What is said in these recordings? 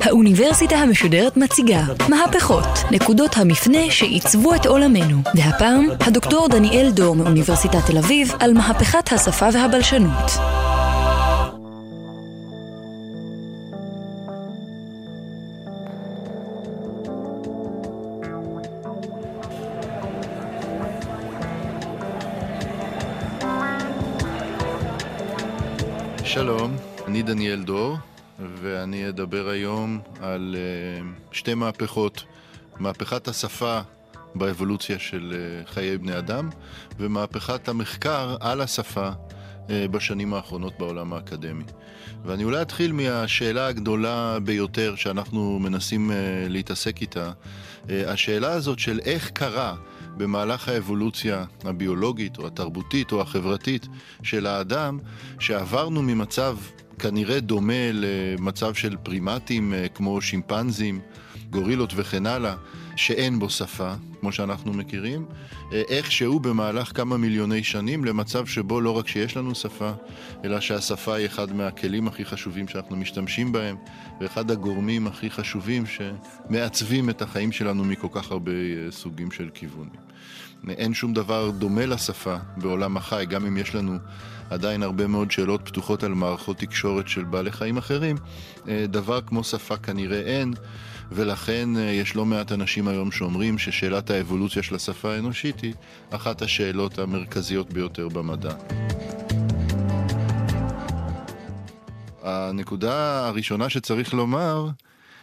האוניברסיטה המשודרת מציגה מהפכות, נקודות המפנה שעיצבו את עולמנו. והפעם, הדוקטור דניאל דור מאוניברסיטת תל אביב על מהפכת השפה והבלשנות. שתי מהפכות. מהפכת השפה באבולוציה של uh, חיי בני אדם, ומהפכת המחקר על השפה uh, בשנים האחרונות בעולם האקדמי. ואני אולי אתחיל מהשאלה הגדולה ביותר שאנחנו מנסים uh, להתעסק איתה, השאלה הזאת של איך קרה במהלך האבולוציה הביולוגית או התרבותית או החברתית של האדם, שעברנו ממצב כנראה דומה למצב של פרימטים אה, כמו שימפנזים, גורילות וכן הלאה, שאין בו שפה, כמו שאנחנו מכירים, אה, איכשהו במהלך כמה מיליוני שנים למצב שבו לא רק שיש לנו שפה, אלא שהשפה היא אחד מהכלים הכי חשובים שאנחנו משתמשים בהם, ואחד הגורמים הכי חשובים שמעצבים את החיים שלנו מכל כך הרבה אה, סוגים של כיוונים. אין שום דבר דומה לשפה בעולם החי, גם אם יש לנו עדיין הרבה מאוד שאלות פתוחות על מערכות תקשורת של בעלי חיים אחרים, אה, דבר כמו שפה כנראה אין, ולכן אה, יש לא מעט אנשים היום שאומרים ששאלת האבולוציה של השפה האנושית היא אחת השאלות המרכזיות ביותר במדע. הנקודה הראשונה שצריך לומר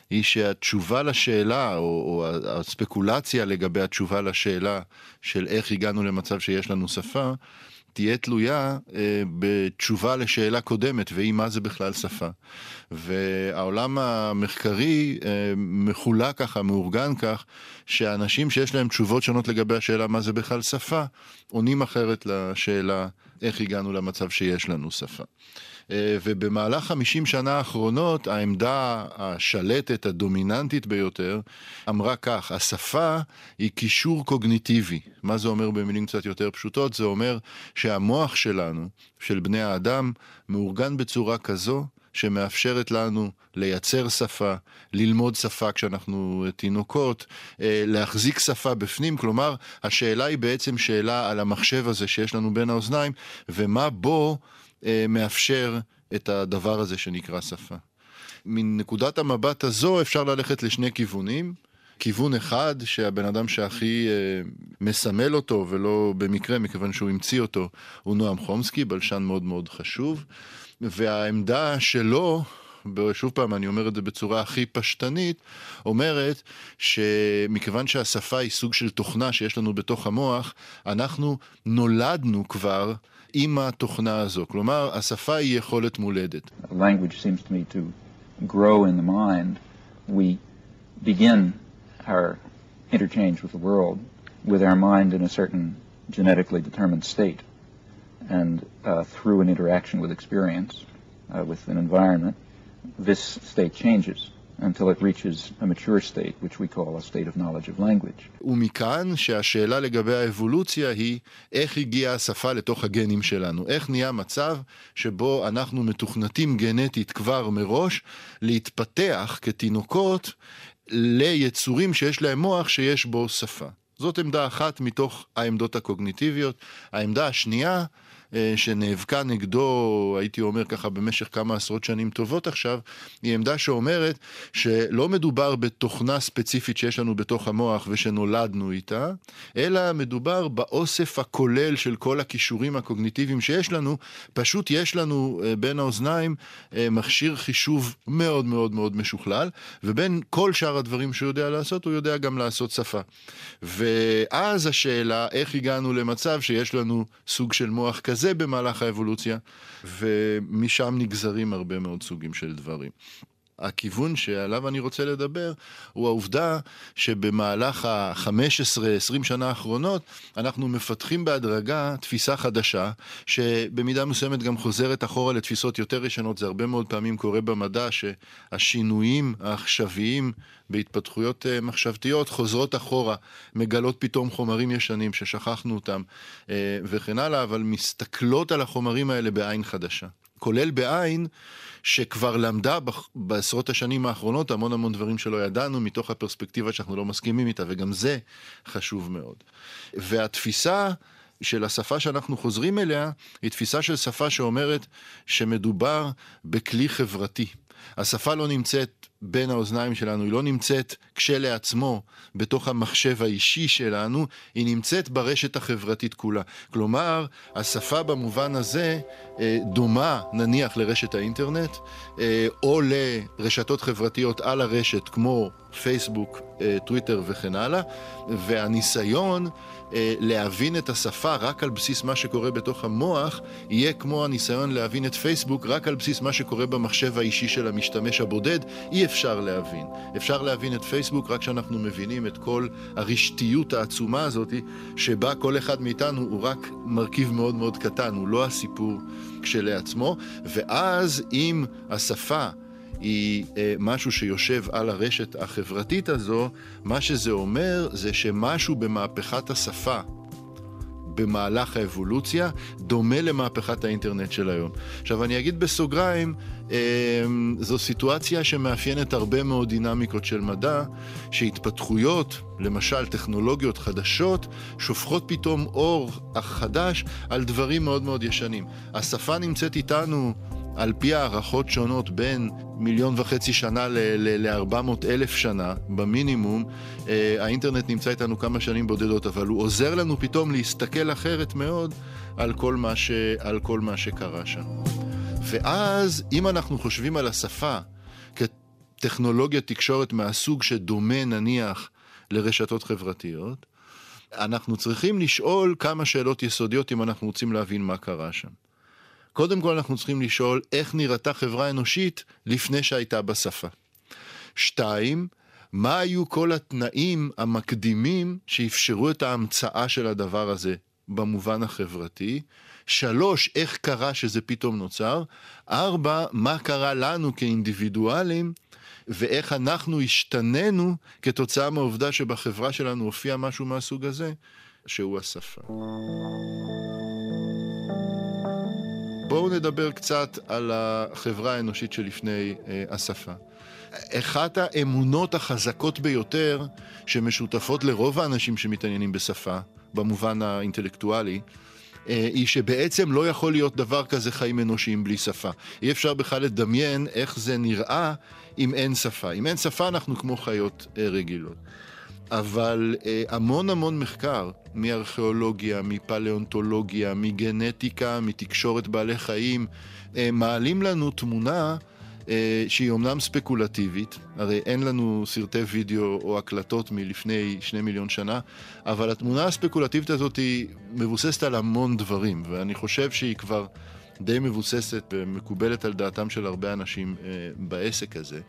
היא שהתשובה לשאלה, או, או הספקולציה לגבי התשובה לשאלה של איך הגענו למצב שיש לנו שפה, תהיה תלויה אה, בתשובה לשאלה קודמת, והיא מה זה בכלל שפה. והעולם המחקרי אה, מחולק ככה, מאורגן כך, שאנשים שיש להם תשובות שונות לגבי השאלה מה זה בכלל שפה, עונים אחרת לשאלה איך הגענו למצב שיש לנו שפה. אה, ובמהלך 50 שנה האחרונות העמדה השלטת, הדומיננטית ביותר, אמרה כך, השפה היא קישור קוגניטיבי. מה זה אומר במילים קצת יותר פשוטות? זה אומר שהמוח שלנו, של בני האדם, מאורגן בצורה כזו שמאפשרת לנו לייצר שפה, ללמוד שפה כשאנחנו תינוקות, אה, להחזיק שפה בפנים, כלומר, השאלה היא בעצם שאלה על המחשב הזה שיש לנו בין האוזניים, ומה בו אה, מאפשר את הדבר הזה שנקרא שפה. מנקודת המבט הזו אפשר ללכת לשני כיוונים. כיוון אחד שהבן אדם שהכי אה, מסמל אותו, ולא במקרה, מכיוון שהוא המציא אותו, הוא נועם חומסקי, בלשן מאוד מאוד חשוב. והעמדה שלו, שוב פעם, אני אומר את זה בצורה הכי פשטנית, אומרת שמכיוון שהשפה היא סוג של תוכנה שיש לנו בתוך המוח, אנחנו נולדנו כבר עם התוכנה הזו. כלומר, השפה היא יכולת מולדת. Language with our mind in a certain genetically determined state. And uh, through an interaction with experience, uh, with an environment, this state changes. until it reaches a mature state, which we call a state of knowledge of language. ומכאן שהשאלה לגבי האבולוציה היא איך הגיעה השפה לתוך הגנים שלנו. איך נהיה מצב שבו אנחנו מתוכנתים גנטית כבר מראש להתפתח כתינוקות ליצורים שיש להם מוח שיש בו שפה. זאת עמדה אחת מתוך העמדות הקוגניטיביות. העמדה השנייה שנאבקה נגדו, הייתי אומר ככה, במשך כמה עשרות שנים טובות עכשיו, היא עמדה שאומרת שלא מדובר בתוכנה ספציפית שיש לנו בתוך המוח ושנולדנו איתה, אלא מדובר באוסף הכולל של כל הכישורים הקוגניטיביים שיש לנו, פשוט יש לנו אה, בין האוזניים אה, מכשיר חישוב מאוד מאוד מאוד משוכלל, ובין כל שאר הדברים שהוא יודע לעשות, הוא יודע גם לעשות שפה. ואז השאלה, איך הגענו למצב שיש לנו סוג של מוח כזה? כזה במהלך האבולוציה, ומשם נגזרים הרבה מאוד סוגים של דברים. הכיוון שעליו אני רוצה לדבר הוא העובדה שבמהלך ה-15-20 שנה האחרונות אנחנו מפתחים בהדרגה תפיסה חדשה שבמידה מסוימת גם חוזרת אחורה לתפיסות יותר ישנות, זה הרבה מאוד פעמים קורה במדע שהשינויים העכשוויים בהתפתחויות אה, מחשבתיות חוזרות אחורה, מגלות פתאום חומרים ישנים ששכחנו אותם אה, וכן הלאה, אבל מסתכלות על החומרים האלה בעין חדשה. כולל בעין שכבר למדה בעשרות השנים האחרונות המון המון דברים שלא ידענו מתוך הפרספקטיבה שאנחנו לא מסכימים איתה, וגם זה חשוב מאוד. והתפיסה של השפה שאנחנו חוזרים אליה, היא תפיסה של שפה שאומרת שמדובר בכלי חברתי. השפה לא נמצאת בין האוזניים שלנו, היא לא נמצאת כשלעצמו בתוך המחשב האישי שלנו, היא נמצאת ברשת החברתית כולה. כלומר, השפה במובן הזה אה, דומה נניח לרשת האינטרנט, אה, או לרשתות חברתיות על הרשת כמו פייסבוק, אה, טוויטר וכן הלאה, והניסיון אה, להבין את השפה רק על בסיס מה שקורה בתוך המוח, יהיה כמו הניסיון להבין את פייסבוק רק על בסיס מה שקורה במחשב האישי של המשתמש הבודד. אי אפשר להבין. אפשר להבין את פייסבוק רק כשאנחנו מבינים את כל הרשתיות העצומה הזאת, שבה כל אחד מאיתנו הוא רק מרכיב מאוד מאוד קטן, הוא לא הסיפור כשלעצמו, ואז אם השפה היא אה, משהו שיושב על הרשת החברתית הזו, מה שזה אומר זה שמשהו במהפכת השפה במהלך האבולוציה דומה למהפכת האינטרנט של היום. עכשיו אני אגיד בסוגריים, זו סיטואציה שמאפיינת הרבה מאוד דינמיקות של מדע, שהתפתחויות, למשל טכנולוגיות חדשות, שופכות פתאום אור חדש על דברים מאוד מאוד ישנים. השפה נמצאת איתנו על פי הערכות שונות בין מיליון וחצי שנה ל-400 אלף שנה במינימום, אה, האינטרנט נמצא איתנו כמה שנים בודדות, אבל הוא עוזר לנו פתאום להסתכל אחרת מאוד על כל מה, ש, על כל מה שקרה שם. ואז, אם אנחנו חושבים על השפה כטכנולוגיה תקשורת מהסוג שדומה נניח לרשתות חברתיות, אנחנו צריכים לשאול כמה שאלות יסודיות אם אנחנו רוצים להבין מה קרה שם. קודם כל אנחנו צריכים לשאול איך נראתה חברה אנושית לפני שהייתה בשפה. שתיים, מה היו כל התנאים המקדימים שאפשרו את ההמצאה של הדבר הזה במובן החברתי? שלוש, איך קרה שזה פתאום נוצר? ארבע, מה קרה לנו כאינדיבידואלים ואיך אנחנו השתננו כתוצאה מהעובדה שבחברה שלנו הופיע משהו מהסוג הזה, שהוא השפה. בואו נדבר קצת על החברה האנושית שלפני אה, השפה. אחת האמונות החזקות ביותר שמשותפות לרוב האנשים שמתעניינים בשפה, במובן האינטלקטואלי, היא שבעצם לא יכול להיות דבר כזה חיים אנושיים בלי שפה. אי אפשר בכלל לדמיין איך זה נראה אם אין שפה. אם אין שפה אנחנו כמו חיות אה, רגילות. אבל אה, המון המון מחקר מארכיאולוגיה, מפלאונטולוגיה, מגנטיקה, מתקשורת בעלי חיים, אה, מעלים לנו תמונה אה, שהיא אומנם ספקולטיבית, הרי אין לנו סרטי וידאו או הקלטות מלפני שני מיליון שנה, אבל התמונה הספקולטיבית הזאת היא מבוססת על המון דברים, ואני חושב שהיא כבר... די מבוססת ומקובלת על דעתם של הרבה אנשים אה, בעסק הזה.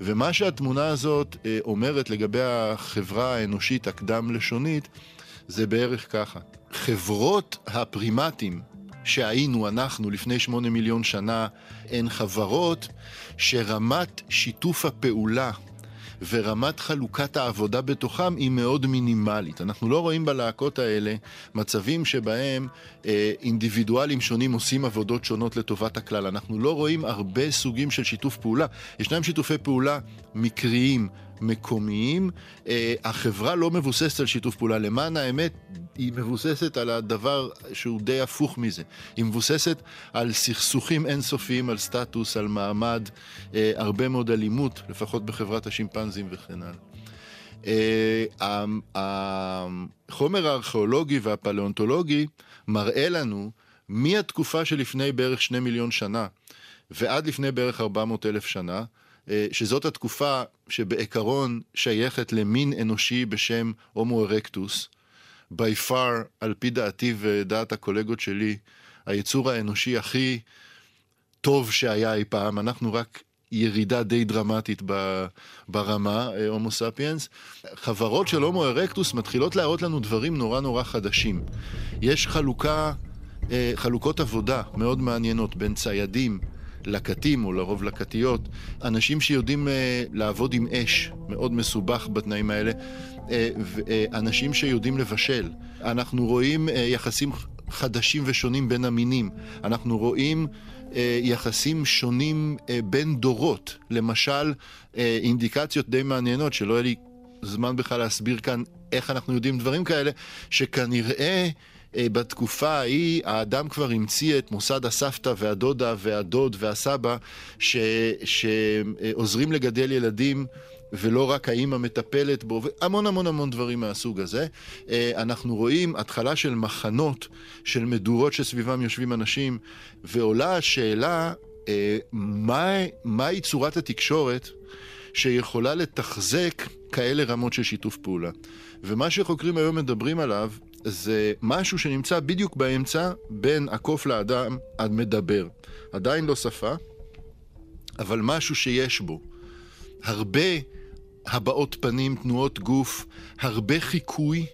ומה שהתמונה הזאת אה, אומרת לגבי החברה האנושית הקדם-לשונית, זה בערך ככה. חברות הפרימטים שהיינו אנחנו לפני שמונה מיליון שנה, הן חברות שרמת שיתוף הפעולה ורמת חלוקת העבודה בתוכם היא מאוד מינימלית. אנחנו לא רואים בלהקות האלה מצבים שבהם אה, אינדיבידואלים שונים עושים עבודות שונות לטובת הכלל. אנחנו לא רואים הרבה סוגים של שיתוף פעולה. ישנם שיתופי פעולה מקריים, מקומיים. אה, החברה לא מבוססת על שיתוף פעולה. למען האמת, היא מבוססת על הדבר שהוא די הפוך מזה. היא מבוססת על סכסוכים אינסופיים, על סטטוס, על מעמד, אה, הרבה מאוד אלימות, לפחות בחברת השימפנזים וכן הלאה. אה, החומר הארכיאולוגי והפלאונטולוגי מראה לנו מהתקופה שלפני בערך שני מיליון שנה ועד לפני בערך 400 אלף שנה, שזאת התקופה שבעיקרון שייכת למין אנושי בשם הומו ארקטוס. by far, על פי דעתי ודעת הקולגות שלי, היצור האנושי הכי טוב שהיה אי פעם. אנחנו רק ירידה די דרמטית ברמה, הומו ספיאנס. חברות של הומו ארקטוס מתחילות להראות לנו דברים נורא נורא חדשים. יש חלוקה, חלוקות עבודה מאוד מעניינות בין ציידים לקטים, או לרוב לקטיות, אנשים שיודעים לעבוד עם אש, מאוד מסובך בתנאים האלה, אנשים שיודעים לבשל. אנחנו רואים יחסים חדשים ושונים בין המינים. אנחנו רואים אה, יחסים שונים אה, בין דורות. למשל, אה, אינדיקציות די מעניינות, שלא יהיה לי זמן בכלל להסביר כאן איך אנחנו יודעים דברים כאלה, שכנראה... בתקופה ההיא האדם כבר המציא את מוסד הסבתא והדודה והדוד והסבא ש, שעוזרים לגדל ילדים ולא רק האימא מטפלת בו, והמון המון המון דברים מהסוג הזה. אה, אנחנו רואים התחלה של מחנות, של מדורות שסביבם יושבים אנשים, ועולה השאלה, אה, מה, מהי צורת התקשורת שיכולה לתחזק כאלה רמות של שיתוף פעולה. ומה שחוקרים היום מדברים עליו זה משהו שנמצא בדיוק באמצע בין הקוף לאדם עד מדבר. עדיין לא שפה, אבל משהו שיש בו. הרבה הבעות פנים, תנועות גוף, הרבה חיקוי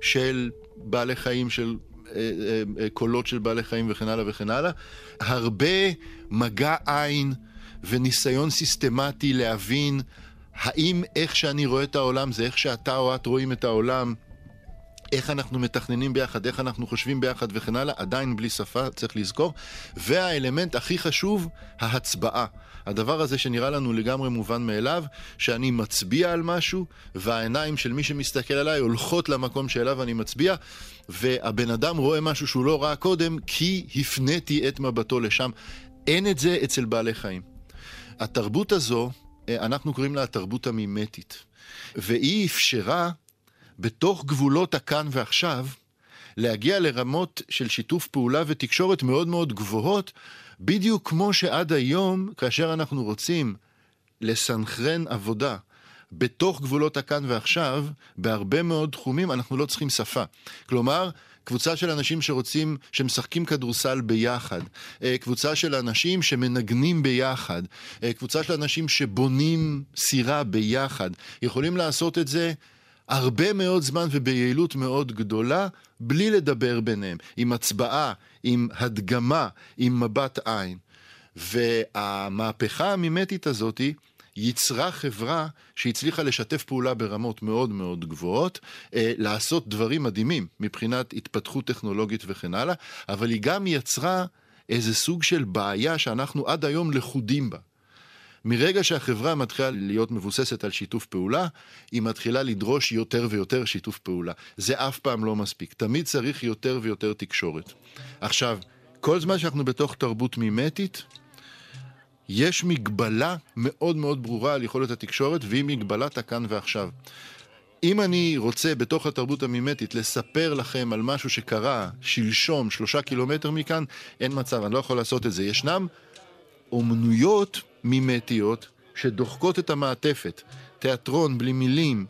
של בעלי חיים, של אה, אה, אה, קולות של בעלי חיים וכן הלאה וכן הלאה, הרבה מגע עין וניסיון סיסטמטי להבין האם איך שאני רואה את העולם זה איך שאתה או את רואים את העולם, איך אנחנו מתכננים ביחד, איך אנחנו חושבים ביחד וכן הלאה, עדיין בלי שפה, צריך לזכור. והאלמנט הכי חשוב, ההצבעה. הדבר הזה שנראה לנו לגמרי מובן מאליו, שאני מצביע על משהו, והעיניים של מי שמסתכל עליי הולכות למקום שאליו אני מצביע, והבן אדם רואה משהו שהוא לא ראה קודם, כי הפניתי את מבטו לשם. אין את זה אצל בעלי חיים. התרבות הזו, אה, אנחנו קוראים לה התרבות המימטית, והיא אפשרה בתוך גבולות הכאן ועכשיו, להגיע לרמות של שיתוף פעולה ותקשורת מאוד מאוד גבוהות, בדיוק כמו שעד היום, כאשר אנחנו רוצים לסנכרן עבודה בתוך גבולות הכאן ועכשיו, בהרבה מאוד תחומים אנחנו לא צריכים שפה. כלומר, קבוצה של אנשים שרוצים, שמשחקים כדורסל ביחד, אה, קבוצה של אנשים שמנגנים ביחד, אה, קבוצה של אנשים שבונים סירה ביחד, יכולים לעשות את זה הרבה מאוד זמן וביעילות מאוד גדולה, בלי לדבר ביניהם, עם הצבעה, עם הדגמה, עם מבט עין. והמהפכה המימטית הזאתי ייצרה חברה שהצליחה לשתף פעולה ברמות מאוד מאוד גבוהות, אה, לעשות דברים מדהימים מבחינת התפתחות טכנולוגית וכן הלאה, אבל היא גם יצרה איזה סוג של בעיה שאנחנו עד היום לכודים בה. מרגע שהחברה מתחילה להיות מבוססת על שיתוף פעולה, היא מתחילה לדרוש יותר ויותר שיתוף פעולה. זה אף פעם לא מספיק. תמיד צריך יותר ויותר תקשורת. עכשיו, כל זמן שאנחנו בתוך תרבות מימטית, יש מגבלה מאוד מאוד ברורה על יכולת התקשורת, והיא מגבלת הכאן ועכשיו. אם אני רוצה בתוך התרבות המימטית לספר לכם על משהו שקרה שלשום, שלושה קילומטר מכאן, אין מצב, אני לא יכול לעשות את זה. ישנם אומנויות מימטיות שדוחקות את המעטפת. תיאטרון בלי מילים,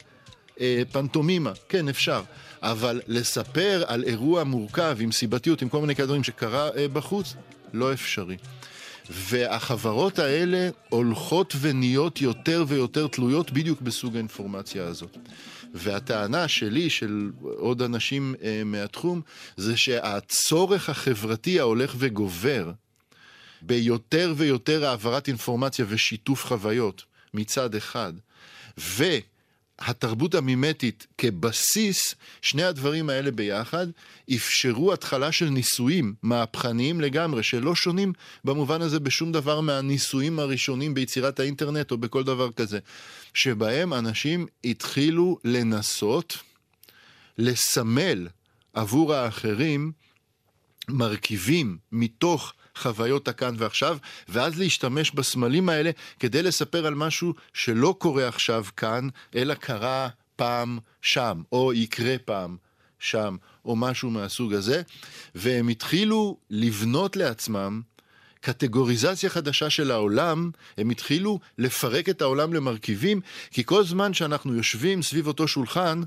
אה, פנטומימה, כן, אפשר. אבל לספר על אירוע מורכב עם סיבתיות, עם כל מיני כאלה דברים שקרה אה, בחוץ, לא אפשרי. והחברות האלה הולכות ונהיות יותר ויותר תלויות בדיוק בסוג האינפורמציה הזאת. והטענה שלי, של עוד אנשים אה, מהתחום, זה שהצורך החברתי ההולך וגובר ביותר ויותר העברת אינפורמציה ושיתוף חוויות מצד אחד, והתרבות המימטית כבסיס, שני הדברים האלה ביחד אפשרו התחלה של ניסויים מהפכניים לגמרי, שלא שונים במובן הזה בשום דבר מהניסויים הראשונים ביצירת האינטרנט או בכל דבר כזה, שבהם אנשים התחילו לנסות לסמל עבור האחרים מרכיבים מתוך חוויות הכאן ועכשיו, ואז להשתמש בסמלים האלה כדי לספר על משהו שלא קורה עכשיו כאן, אלא קרה פעם שם, או יקרה פעם שם, או משהו מהסוג הזה, והם התחילו לבנות לעצמם קטגוריזציה חדשה של העולם, הם התחילו לפרק את העולם למרכיבים, כי כל זמן שאנחנו יושבים סביב אותו שולחן,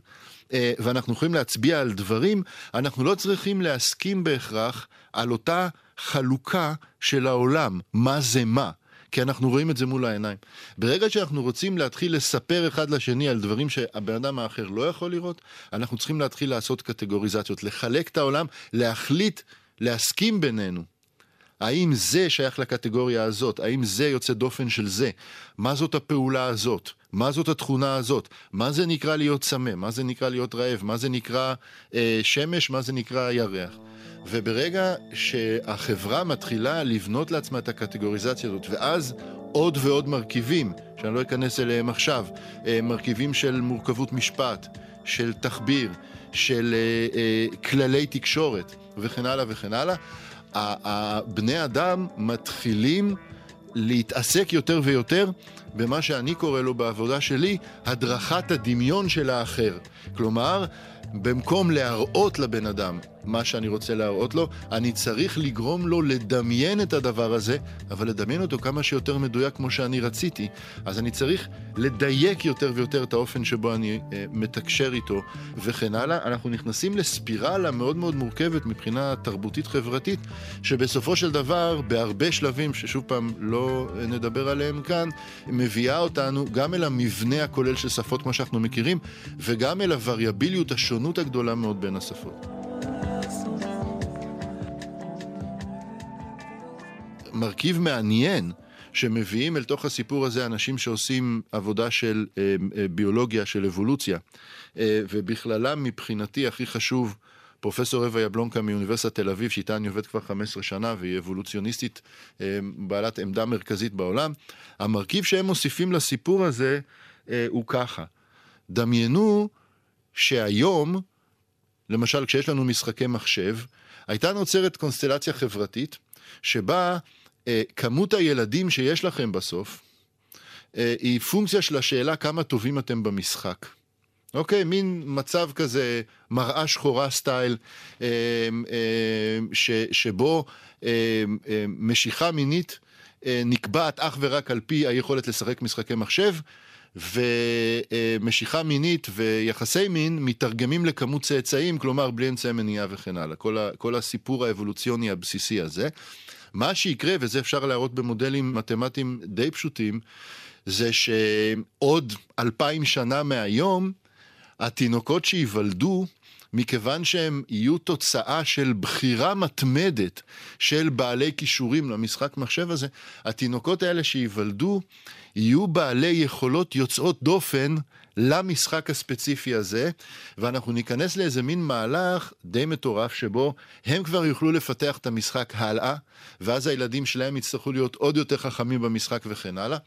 אה, ואנחנו יכולים להצביע על דברים, אנחנו לא צריכים להסכים בהכרח על אותה חלוקה של העולם, מה זה מה. כי אנחנו רואים את זה מול העיניים. ברגע שאנחנו רוצים להתחיל לספר אחד לשני על דברים שהבן אדם האחר לא יכול לראות, אנחנו צריכים להתחיל לעשות קטגוריזציות, לחלק את העולם, להחליט, להסכים בינינו. האם זה שייך לקטגוריה הזאת? האם זה יוצא דופן של זה? מה זאת הפעולה הזאת? מה זאת התכונה הזאת? מה זה נקרא להיות צמא? מה זה נקרא להיות רעב? מה זה נקרא אה, שמש? מה זה נקרא ירח? וברגע שהחברה מתחילה לבנות לעצמה את הקטגוריזציה הזאת, ואז עוד ועוד מרכיבים, שאני לא אכנס אליהם עכשיו, אה, מרכיבים של מורכבות משפט, של תחביר, של אה, אה, כללי תקשורת, וכן הלאה וכן הלאה, בני אדם מתחילים להתעסק יותר ויותר במה שאני קורא לו בעבודה שלי, הדרכת הדמיון של האחר. כלומר, במקום להראות לבן אדם מה שאני רוצה להראות לו, אני צריך לגרום לו לדמיין את הדבר הזה, אבל לדמיין אותו כמה שיותר מדויק כמו שאני רציתי. אז אני צריך לדייק יותר ויותר את האופן שבו אני אה, מתקשר איתו וכן הלאה. אנחנו נכנסים לספירלה מאוד מאוד מורכבת מבחינה תרבותית-חברתית, שבסופו של דבר, בהרבה שלבים, ששוב פעם לא נדבר עליהם כאן, מביאה אותנו גם אל המבנה הכולל של שפות כמו שאנחנו מכירים, וגם אל הווריאביליות, השונות הגדולה מאוד בין השפות. מרכיב מעניין שמביאים אל תוך הסיפור הזה אנשים שעושים עבודה של אה, אה, ביולוגיה, של אבולוציה, אה, ובכללם מבחינתי הכי חשוב פרופסור רבע יבלונקה מאוניברסיטת תל אביב, שאיתה אני עובד כבר 15 שנה והיא אבולוציוניסטית בעלת עמדה מרכזית בעולם. המרכיב שהם מוסיפים לסיפור הזה הוא ככה, דמיינו שהיום, למשל כשיש לנו משחקי מחשב, הייתה נוצרת קונסטלציה חברתית שבה כמות הילדים שיש לכם בסוף אה, היא פונקציה של השאלה כמה טובים אתם במשחק. אוקיי, מין מצב כזה, מראה שחורה סטייל, אה, אה, ש, שבו אה, אה, משיכה מינית אה, נקבעת אך ורק על פי היכולת לשחק משחקי מחשב, ומשיכה מינית ויחסי מין מתרגמים לכמות צאצאים, כלומר בלי אמצעי מניעה וכן הלאה. כל, ה, כל הסיפור האבולוציוני הבסיסי הזה. מה שיקרה, וזה אפשר להראות במודלים מתמטיים די פשוטים, זה שעוד אלפיים שנה מהיום, התינוקות שייוולדו, מכיוון שהם יהיו תוצאה של בחירה מתמדת של בעלי כישורים למשחק מחשב הזה, התינוקות האלה שייוולדו יהיו בעלי יכולות יוצאות דופן למשחק הספציפי הזה, ואנחנו ניכנס לאיזה מין מהלך די מטורף שבו הם כבר יוכלו לפתח את המשחק הלאה, ואז הילדים שלהם יצטרכו להיות עוד יותר חכמים במשחק וכן הלאה.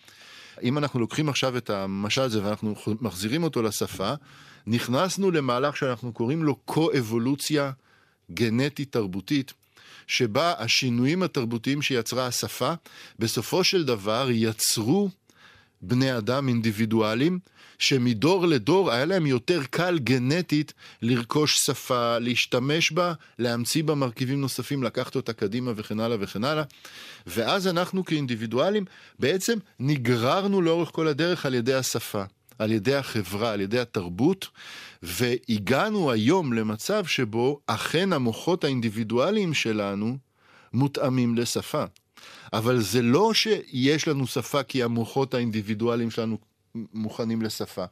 אם אנחנו לוקחים עכשיו את המשל הזה ואנחנו מחזירים אותו לשפה, נכנסנו למהלך שאנחנו קוראים לו קו-אבולוציה גנטית תרבותית, שבה השינויים התרבותיים שיצרה השפה, בסופו של דבר יצרו בני אדם אינדיבידואלים, שמדור לדור היה להם יותר קל גנטית לרכוש שפה, להשתמש בה, להמציא בה מרכיבים נוספים, לקחת אותה קדימה וכן הלאה וכן הלאה. ואז אנחנו כאינדיבידואלים בעצם נגררנו לאורך כל הדרך על ידי השפה. על ידי החברה, על ידי התרבות, והגענו היום למצב שבו אכן המוחות האינדיבידואליים שלנו מותאמים לשפה. אבל זה לא שיש לנו שפה כי המוחות האינדיבידואליים שלנו מוכנים לשפה.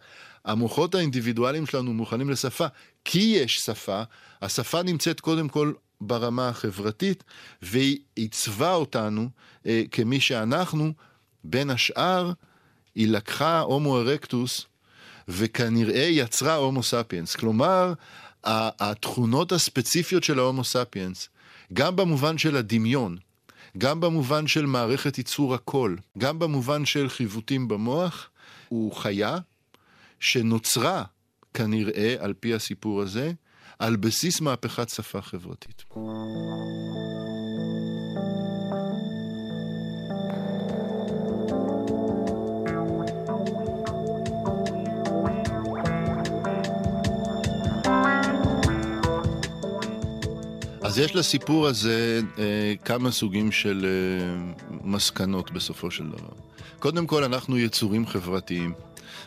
המוחות האינדיבידואליים שלנו מוכנים לשפה כי יש שפה, השפה נמצאת קודם כל ברמה החברתית, והיא עיצבה אותנו אה, כמי שאנחנו, בין השאר, היא לקחה הומו ארקטוס וכנראה יצרה הומו ספיאנס. כלומר, התכונות הספציפיות של ההומו ספיאנס, גם במובן של הדמיון, גם במובן של מערכת ייצור הקול, גם במובן של חיווטים במוח, הוא חיה שנוצרה כנראה, על פי הסיפור הזה, על בסיס מהפכת שפה חברתית. אז יש לסיפור הזה אה, כמה סוגים של אה, מסקנות בסופו של דבר. קודם כל, אנחנו יצורים חברתיים,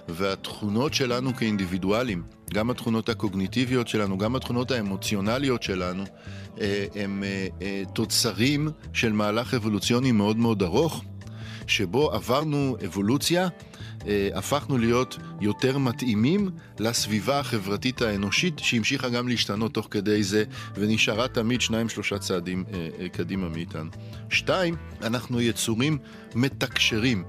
והתכונות שלנו כאינדיבידואלים, גם התכונות הקוגניטיביות שלנו, גם התכונות האמוציונליות שלנו, אה, הם אה, אה, תוצרים של מהלך אבולוציוני מאוד מאוד ארוך, שבו עברנו אבולוציה, אה, הפכנו להיות יותר מתאימים לסביבה החברתית האנושית, שהמשיכה גם להשתנות תוך כדי זה, ונשארה תמיד שניים שלושה צעדים אה, אה, קדימה מאיתנו. שתיים, אנחנו יצורים מתקשרים.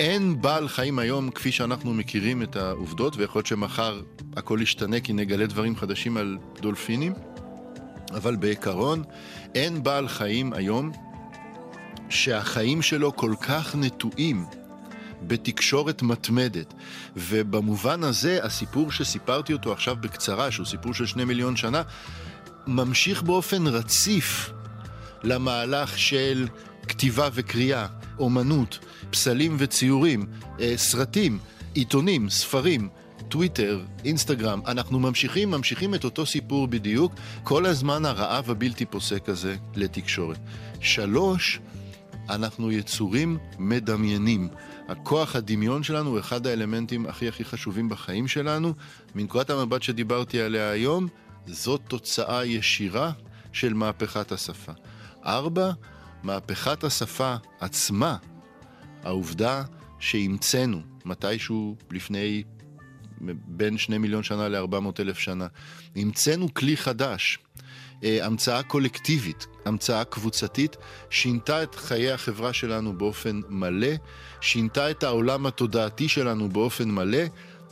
אין בעל חיים היום כפי שאנחנו מכירים את העובדות, ויכול להיות שמחר הכל ישתנה כי נגלה דברים חדשים על דולפינים, אבל בעיקרון אין בעל חיים היום שהחיים שלו כל כך נטועים בתקשורת מתמדת. ובמובן הזה, הסיפור שסיפרתי אותו עכשיו בקצרה, שהוא סיפור של שני מיליון שנה, ממשיך באופן רציף למהלך של כתיבה וקריאה, אומנות, פסלים וציורים, אה, סרטים, עיתונים, ספרים, טוויטר, אינסטגרם, אנחנו ממשיכים, ממשיכים את אותו סיפור בדיוק, כל הזמן הרעב הבלתי פוסק הזה לתקשורת. שלוש, אנחנו יצורים מדמיינים. הכוח הדמיון שלנו הוא אחד האלמנטים הכי הכי חשובים בחיים שלנו. מנקודת המבט שדיברתי עליה היום, זאת תוצאה ישירה של מהפכת השפה. ארבע, מהפכת השפה עצמה, העובדה שהמצאנו מתישהו לפני בין שני מיליון שנה לארבע מאות אלף שנה, המצאנו כלי חדש, אה, המצאה קולקטיבית, המצאה קבוצתית, שינתה את חיי החברה שלנו באופן מלא, שינתה את העולם התודעתי שלנו באופן מלא.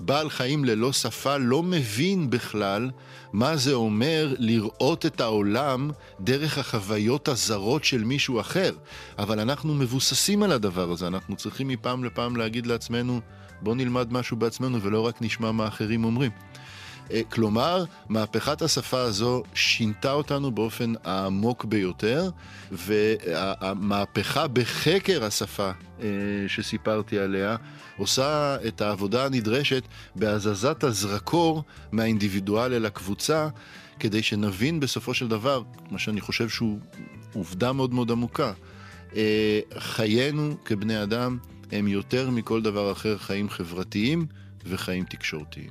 בעל חיים ללא שפה לא מבין בכלל מה זה אומר לראות את העולם דרך החוויות הזרות של מישהו אחר. אבל אנחנו מבוססים על הדבר הזה, אנחנו צריכים מפעם לפעם להגיד לעצמנו, בוא נלמד משהו בעצמנו ולא רק נשמע מה אחרים אומרים. אה, כלומר, מהפכת השפה הזו שינתה אותנו באופן העמוק ביותר, והמהפכה בחקר השפה אה, שסיפרתי עליה עושה את העבודה הנדרשת בהזזת הזרקור מהאינדיבידואל אל הקבוצה, כדי שנבין בסופו של דבר, מה שאני חושב שהוא עובדה מאוד מאוד עמוקה, אה, חיינו כבני אדם הם יותר מכל דבר אחר חיים חברתיים וחיים תקשורתיים.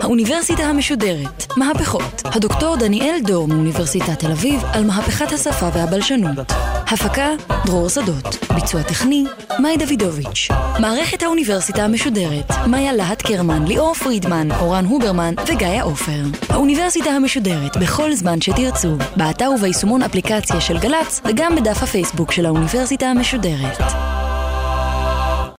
האוניברסיטה המשודרת, מהפכות. הדוקטור דניאל דור מאוניברסיטת תל אביב על מהפכת השפה והבלשנות. הפקה, דרור שדות. ביצוע טכני, מאי דוידוביץ'. מערכת האוניברסיטה המשודרת, מאיה להט קרמן, ליאור פרידמן, אורן הוברמן וגיא עופר. האוניברסיטה המשודרת, בכל זמן שתרצו. באתר וביישומון אפליקציה של גל"צ, וגם בדף הפייסבוק של האוניברסיטה המשודרת.